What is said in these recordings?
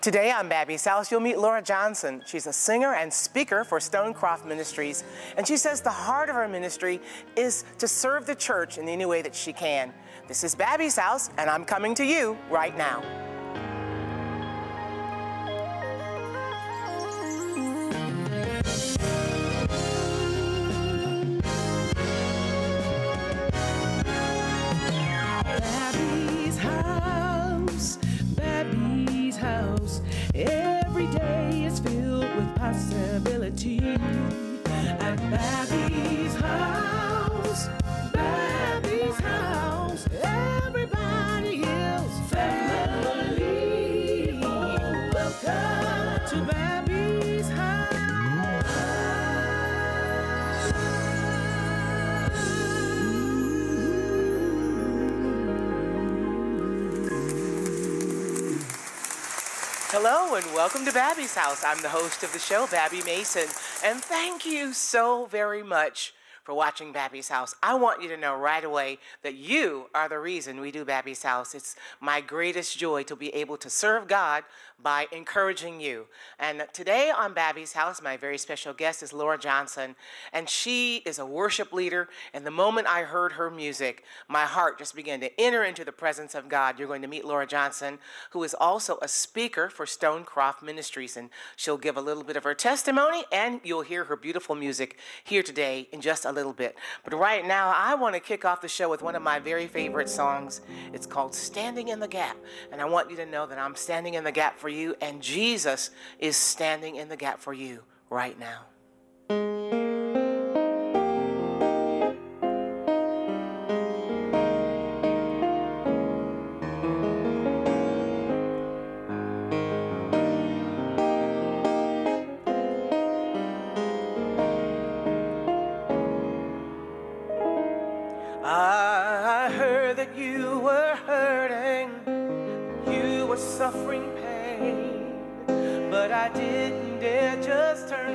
Today on Babbie's House, you'll meet Laura Johnson. She's a singer and speaker for Stonecroft Ministries, and she says the heart of her ministry is to serve the church in any way that she can. This is Babbie's House, and I'm coming to you right now. At Babbie's house, house. Everybody is family. Welcome to Hello and welcome to Babbie's House. I'm the host of the show, Babbie Mason, and thank you so very much for watching Babbie's House. I want you to know right away that you are the reason we do Babbie's House. It's my greatest joy to be able to serve God by encouraging you. And today on Babbie's House, my very special guest is Laura Johnson, and she is a worship leader. And the moment I heard her music, my heart just began to enter into the presence of God. You're going to meet Laura Johnson, who is also a speaker for Stonecroft Ministries, and she'll give a little bit of her testimony, and you'll hear her beautiful music here today in just a little bit. But right now, I want to kick off the show with one of my very favorite songs. It's called Standing in the Gap. And I want you to know that I'm standing in the gap for you, and Jesus is standing in the gap for you right now.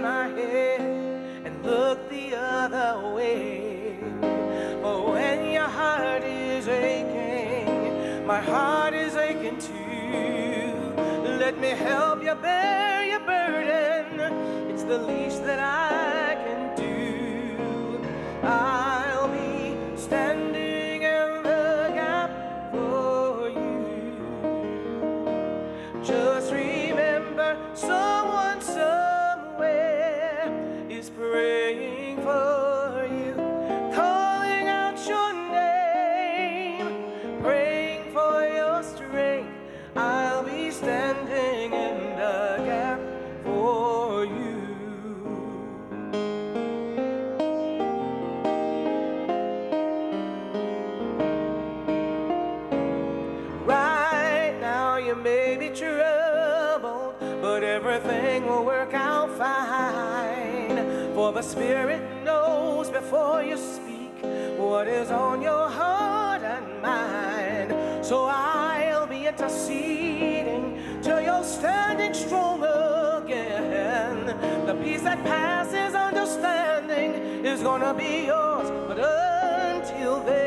My head and look the other way. For when your heart is aching, my heart is aching too. Let me help you bear your burden, it's the least that I the Spirit knows before you speak what is on your heart and mind. So I'll be interceding till you're standing strong again. The peace that passes understanding is gonna be yours, but until then,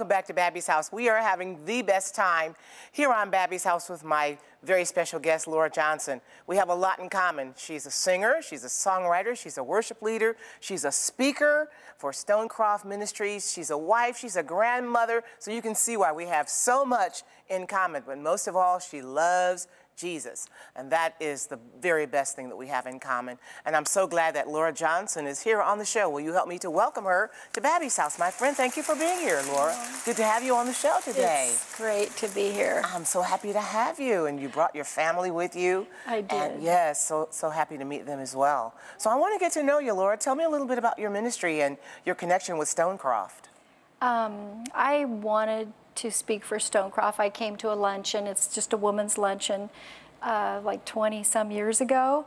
welcome back to Babbie's House. We are having the best time here on Babbie's House with my very special guest, Laura Johnson. We have a lot in common. She's a singer, she's a songwriter, she's a worship leader, she's a speaker for Stonecroft Ministries, she's a wife, she's a grandmother, so you can see why we have so much in common. But most of all, she loves Jesus. And that is the very best thing that we have in common. And I'm so glad that Laura Johnson is here on the show. Will you help me to welcome her to Babbie's house? My friend, thank you for being here, Laura. Good to have you on the show today. It's great to be here. I'm so happy to have you. And you brought your family with you. I did. And yes, so, so happy to meet them as well. So I want to get to know you, Laura. Tell me a little bit about your ministry and your connection with Stonecroft. Um, I wanted to speak for Stonecroft. I came to a luncheon, it's just a woman's luncheon, uh, like 20 some years ago.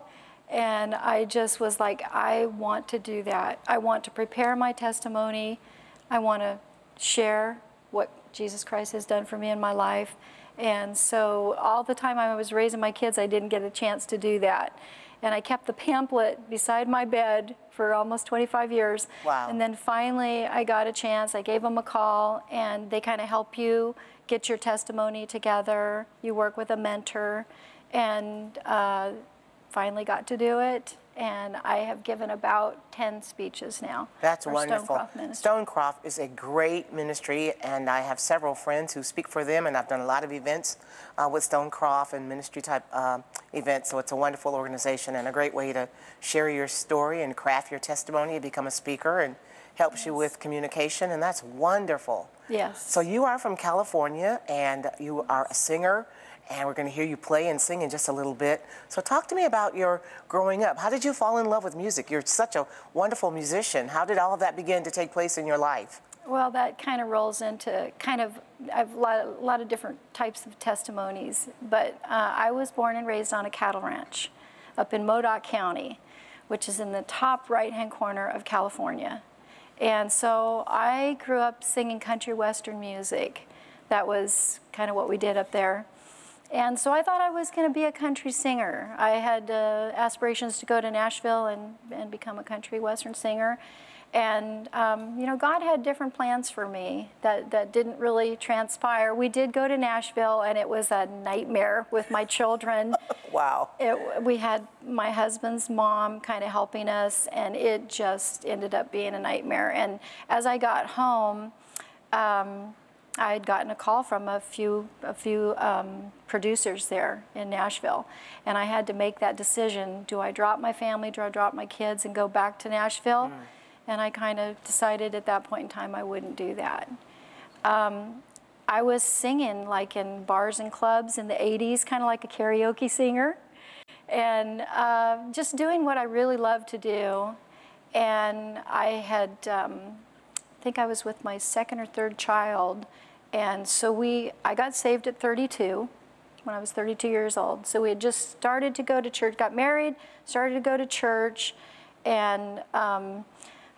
And I just was like, I want to do that. I want to prepare my testimony. I want to share what Jesus Christ has done for me in my life. And so all the time I was raising my kids, I didn't get a chance to do that. And I kept the pamphlet beside my bed for almost 25 years. Wow. And then finally I got a chance. I gave them a call and they kind of help you get your testimony together. You work with a mentor and uh, finally got to do it. And I have given about 10 speeches now. That's wonderful. Stonecroft Ministry. Stonecroft is a great ministry, and I have several friends who speak for them, and I've done a lot of events uh, with Stonecroft and ministry type uh, events. So it's a wonderful organization and a great way to share your story and craft your testimony, and become a speaker, and helps you with communication, and that's wonderful. Yes. So you are from California, and you are a singer, and we're going to hear you play and sing in just a little bit. So talk to me about your growing up. How did you fall in love with music? You're such a wonderful musician. How did all of that begin to take place in your life? Well, that kind of rolls into kind of a lot, lot of different types of testimonies. But uh, I was born and raised on a cattle ranch up in Modoc County, which is in the top right-hand corner of California. And so I grew up singing country western music. That was kind of what we did up there. And so I thought I was going to be a country singer. I had uh, aspirations to go to Nashville and, and become a country western singer. And, um, you know, God had different plans for me that, that didn't really transpire. We did go to Nashville, and it was a nightmare with my children. Wow. It, we had my husband's mom kind of helping us, and it just ended up being a nightmare. And as I got home, um, I had gotten a call from a few, a few um, producers there in Nashville, and I had to make that decision: do I drop my family, do I drop my kids, and go back to Nashville? And I kind of decided at that point in time I wouldn't do that. Um, I was singing like in bars and clubs in the 80s, kind of like a karaoke singer, and uh, just doing what I really loved to do. And I had, um, think I was with my second or third child, and so we, I got saved at 32 when I was 32 years old. So we had just started to go to church, got married, started to go to church, and um,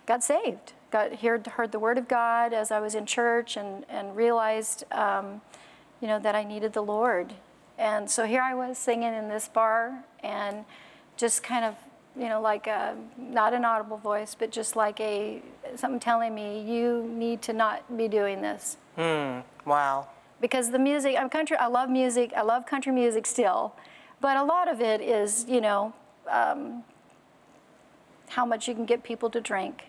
got saved. Got heard, heard the word of God as I was in church and, and realized, um, you know, that I needed the Lord. And so here I was singing in this bar and just kind of, you know, like a, not an audible voice, but just like a, something telling me, you need to not be doing this. Hmm. Wow. Because the music, I'm country, I love music, I love country music still, but a lot of it is, you know, um, how much you can get people to drink,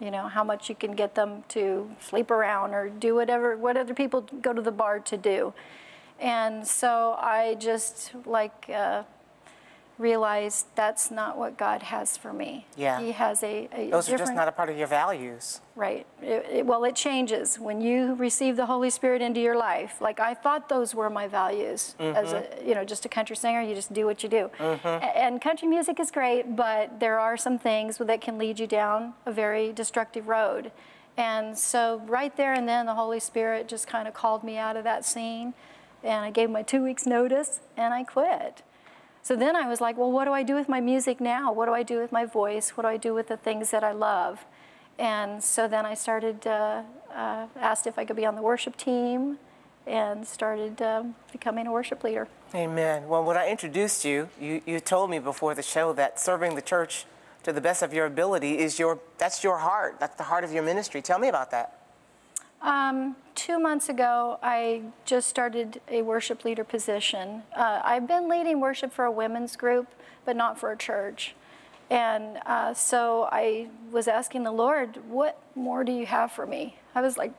you know, how much you can get them to sleep around or do whatever, what other people go to the bar to do. And so I just like uh, realized that's not what God has for me. Yeah. He has a, a Those are just not a part of your values. Right. It, it, well, it changes when you receive the Holy Spirit into your life. Like I thought those were my values as a, mm-hmm. you know, just a country singer. You just do what you do. Mm-hmm. A- And country music is great, but there are some things that can lead you down a very destructive road. And so right there and then, the Holy Spirit just kind of called me out of that scene, and I gave my two weeks notice, and I quit. So then I was like, well, what do I do with my music now? What do I do with my voice? What do I do with the things that I love? And so then I started, uh, uh, asked if I could be on the worship team, and started um, becoming a worship leader. Amen. Well, when I introduced you, you, you told me before the show that serving the church to the best of your ability is your, that's your heart. That's the heart of your ministry. Tell me about that. Um, two months ago, I just started a worship leader position. Uh, I've been leading worship for a women's group, but not for a church. And uh, so I was asking the Lord, what more do you have for me? I was like,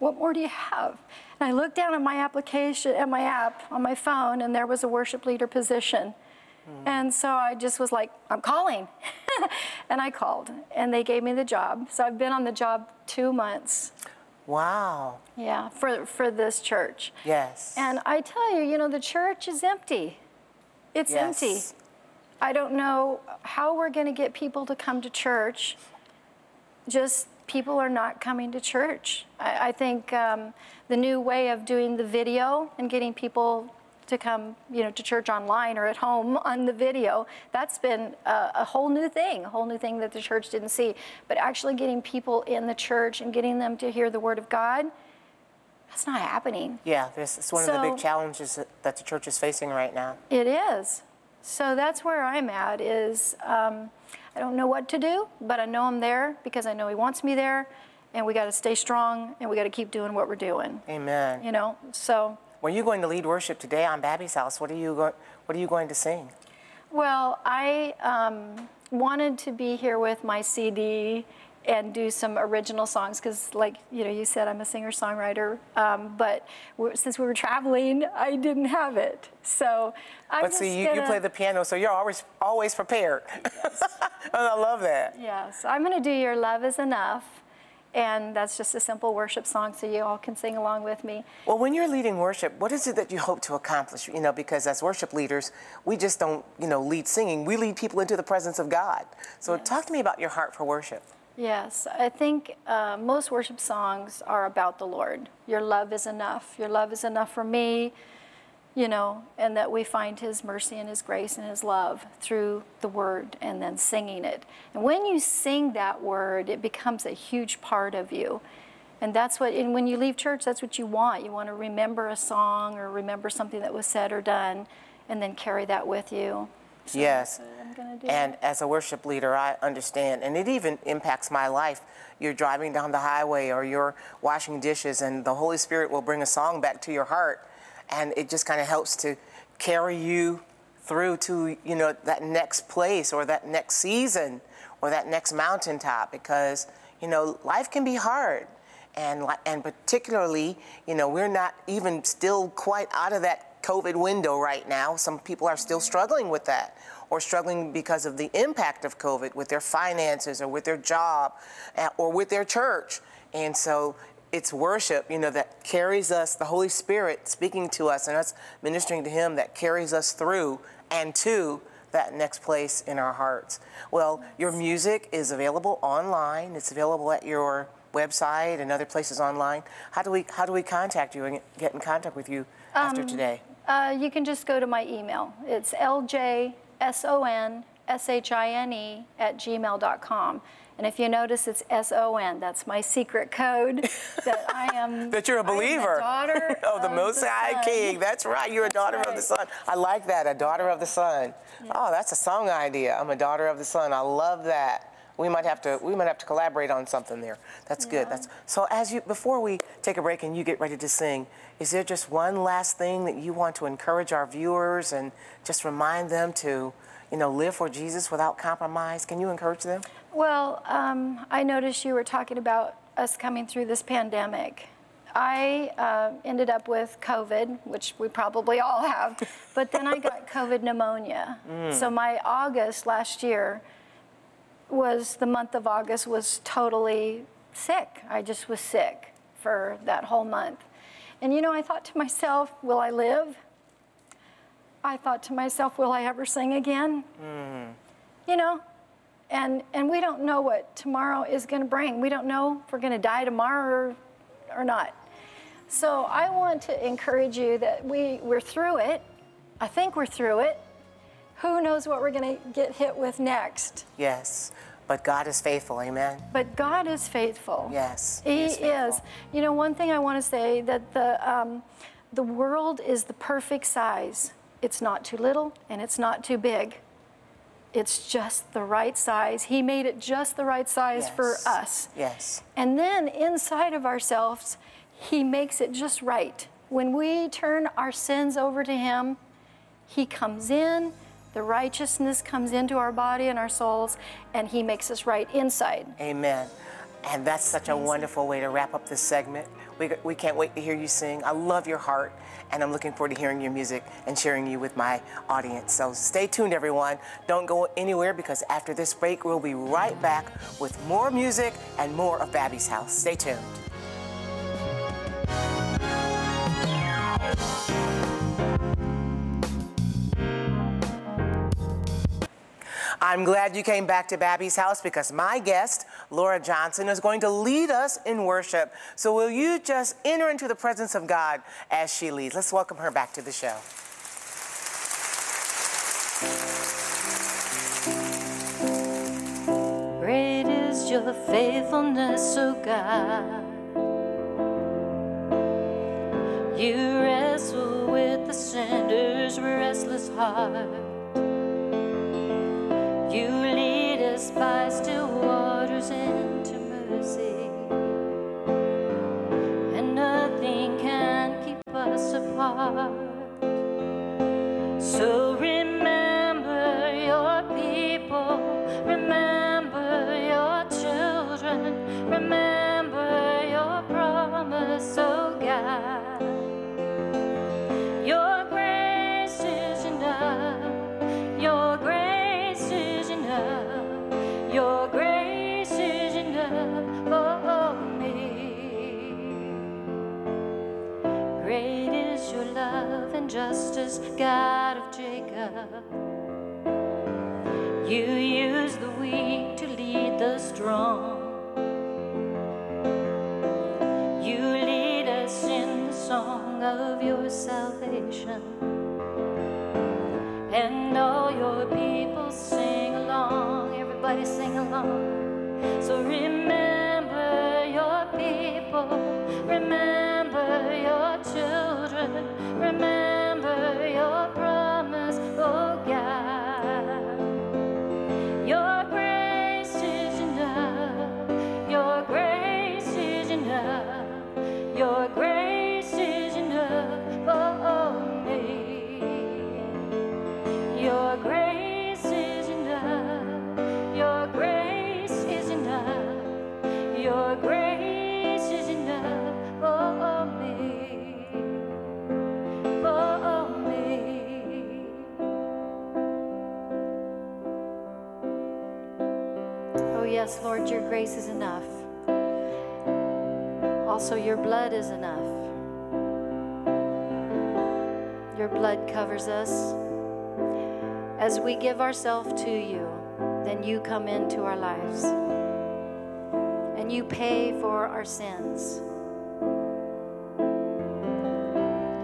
what more do you have? And I looked down at my application, at my app on my phone, and there was a worship leader position. Mm. And so I just was like, I'm calling. and I called, and they gave me the job. So I've been on the job two months. Wow. Yeah, for, for this church. Yes. And I tell you, you know, the church is empty. It's yes. empty. I don't know how we're going to get people to come to church. Just people are not coming to church. I, I think um, the new way of doing the video and getting people to come, you know, to church online or at home on the video. That's been a, a, whole new thing, a whole new thing that the church didn't see. But actually getting people in the church and getting them to hear the Word of God, that's not happening. Yeah, this is one so, of the big challenges that, that, the church is facing right now. It is. So that's where I'm at. Is um, I don't know what to do, but I know I'm there because I know He wants me there. And we got to stay strong and we got to keep doing what we're doing. Amen. You know, so when you're going to lead worship today on Babbie's House, what are you, go- what are you going to sing? Well, I um, wanted to be here with my CD and do some original songs because, like you know, you said I'm a singer-songwriter, um, but since we were traveling, I didn't have it. So I'm But see, you, gonna... you play the piano, so you're always always prepared. Yes. I love that. Yes, I'm going to do "Your Love Is Enough." And that's just a simple worship song so you all can sing along with me. Well, when you're leading worship, what is it that you hope to accomplish? You know, because as worship leaders, we just don't, you know, lead singing. We lead people into the presence of God. So yes. talk to me about your heart for worship. Yes, I think uh, most worship songs are about the Lord. Your love is enough. Your love is enough for me you know, and that we find His mercy and His grace and His love through the Word and then singing it. And when you sing that Word, it becomes a huge part of you. And that's what, and when you leave church, that's what you want. You want to remember a song or remember something that was said or done and then carry that with you. So yes. And as a worship leader, I understand, and it even impacts my life. You're driving down the highway or you're washing dishes, and the Holy Spirit will bring a song back to your heart and it just kind of helps to carry you through to you know that next place or that next season or that next mountaintop because you know life can be hard. And and particularly you know we're not even still quite out of that covid window right now. Some people are still struggling with that or struggling because of the impact of covid with their finances or with their job eh, or with their church. And so it's worship, you know, that carries us, the Holy Spirit speaking to us and us ministering to Him that carries us through and to that next place in our hearts. Well, your music is available online. It's available at your website and other places online. How do we how do we contact you and get in contact with you after um, today? Uh, you can just go to my email. It's ljsonshine at gmail.com. And if you notice, it's S O N. That's my secret code that I am. that you're a believer. daughter of the Most High King. That's right. You're a daughter right. of the Sun. I like that. A daughter of the Sun. Yeah. Oh, that's a song idea. I'm a daughter of the Sun. I love that. We might have to we might have to collaborate on something there. That's yeah. good. That's so as you before we take a break and you get ready to sing, is there just one last thing that you want to encourage our viewers and just remind them to, you know, live for Jesus without compromise? Can you encourage them? Well, um, I noticed you were talking about us coming through this pandemic. I uh, ended up with COVID, which we probably all have, but then I got COVID pneumonia. Mm. So my August last year was the month of August was totally sick. I just was sick for that whole month. And you know, I thought to myself, will I live? I thought to myself, will I ever sing again? Mm. You know, and, and we don't know what tomorrow is going to bring. We don't know if we're going to die tomorrow or, or not. So I want to encourage you that we, we're through it. I think we're through it. Who knows what we're going to get hit with next? Yes. But God is faithful, amen. But God is faithful. Yes, He, he is, is, You know, one thing I want to say that the um, the world is the perfect size. It's not too little and it's not too big it's just the right size. He made it just the right size for Yes. us. Yes. And then inside of ourselves, He makes it just right. When we turn our sins over to Him, He comes in, the righteousness comes into our body and our souls, and He makes us right inside. Amen. And that's such a wonderful way to wrap up this segment. We, we can't wait to hear you sing. I love your heart, and I'm looking forward to hearing your music and sharing you with my audience. So stay tuned, everyone. Don't go anywhere because after this break, we'll be right back with more music and more of Babbie's House. Stay tuned. I'm glad you came back to Babbie's house because my guest, Laura Johnson, is going to lead us in worship. So will you just enter into the presence of God as she leads? Let's welcome her back to the show. Great is your faithfulness, O God. You wrestle with the sinner's restless heart. You lead us by still waters into mercy, and nothing can keep us apart. God of Jacob. You use the weak to lead the strong. You lead us in the song of your salvation. And all your people sing along. Everybody sing along. So remember Lord, your grace is enough. Also, your blood is enough. Your blood covers us. As we give ourselves to you, then you come into our lives and you pay for our sins.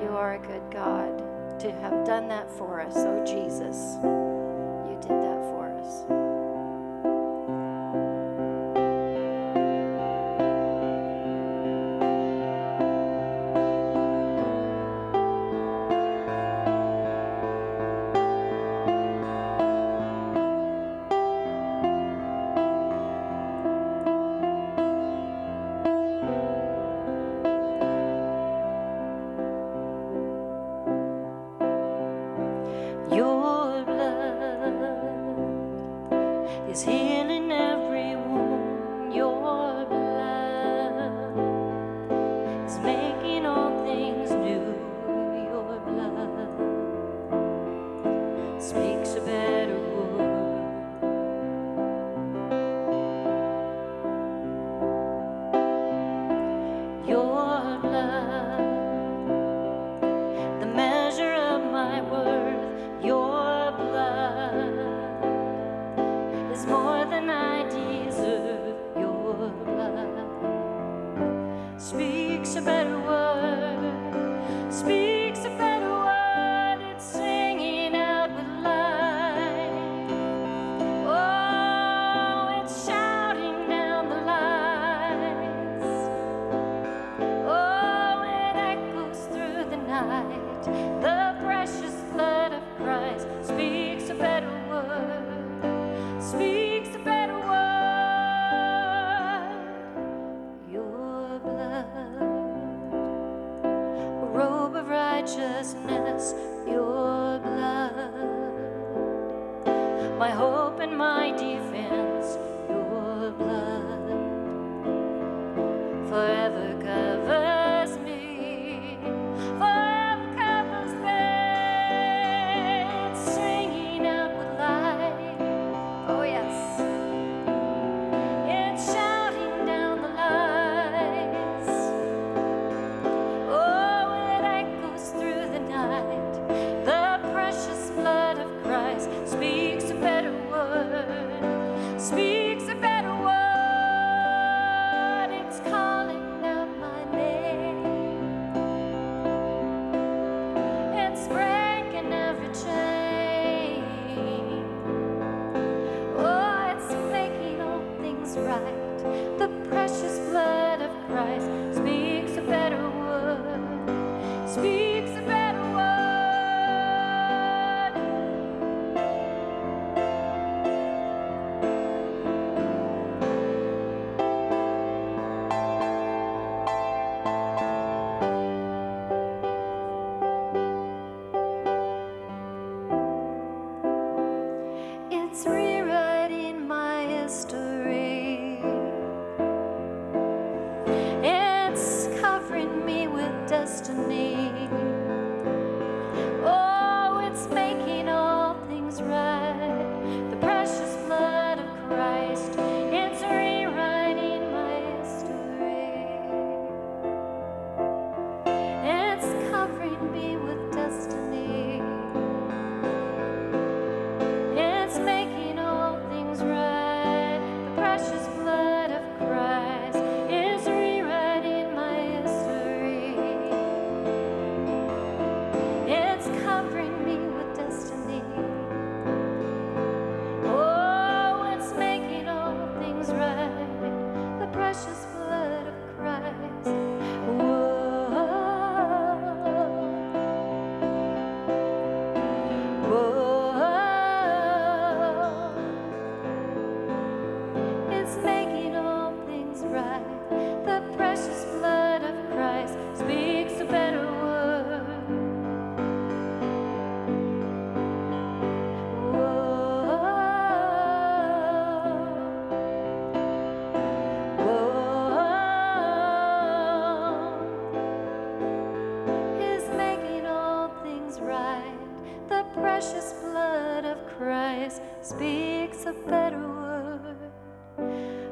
You are a good God to have done that for us, oh Jesus. You did that for us. Speaks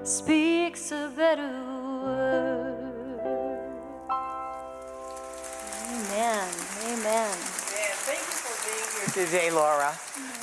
speaks a better word. Amen. Amen. Man, thank you for being here today, Laura,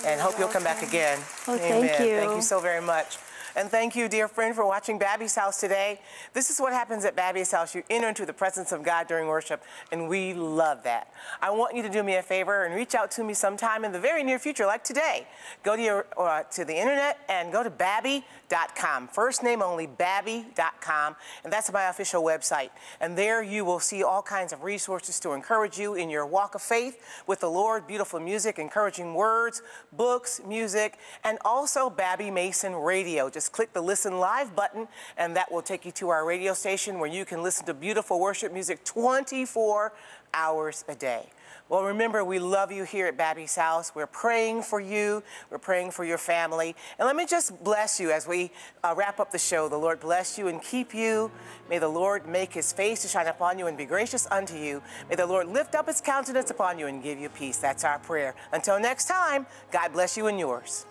and hope you'll come back again. Oh, thank Amen. you. Thank you so very much. And thank you, dear friend, for watching Babbie's House today. This is what happens at Babbie's House. You enter into the presence of God during worship, and we love that. I want you to do me a favor and reach out to me sometime in the very near future, like today. Go to, your, uh, to the internet and go to babbie.com. First name only, babbie.com, and that's my official website. And there you will see all kinds of resources to encourage you in your walk of faith with the Lord, beautiful music, encouraging words, books, music, and also Babbie Mason Radio. Just click the Listen Live button, and that will take you to our radio station where you can listen to beautiful worship music 24 hours a day. Well, remember, we love you here at Babbie's house. We're praying for you. We're praying for your family. And let me just bless you as we uh, wrap up the show. The Lord bless you and keep you. May the Lord make his face to shine upon you and be gracious unto you. May the Lord lift up his countenance upon you and give you peace. That's our prayer. Until next time, God bless you and yours.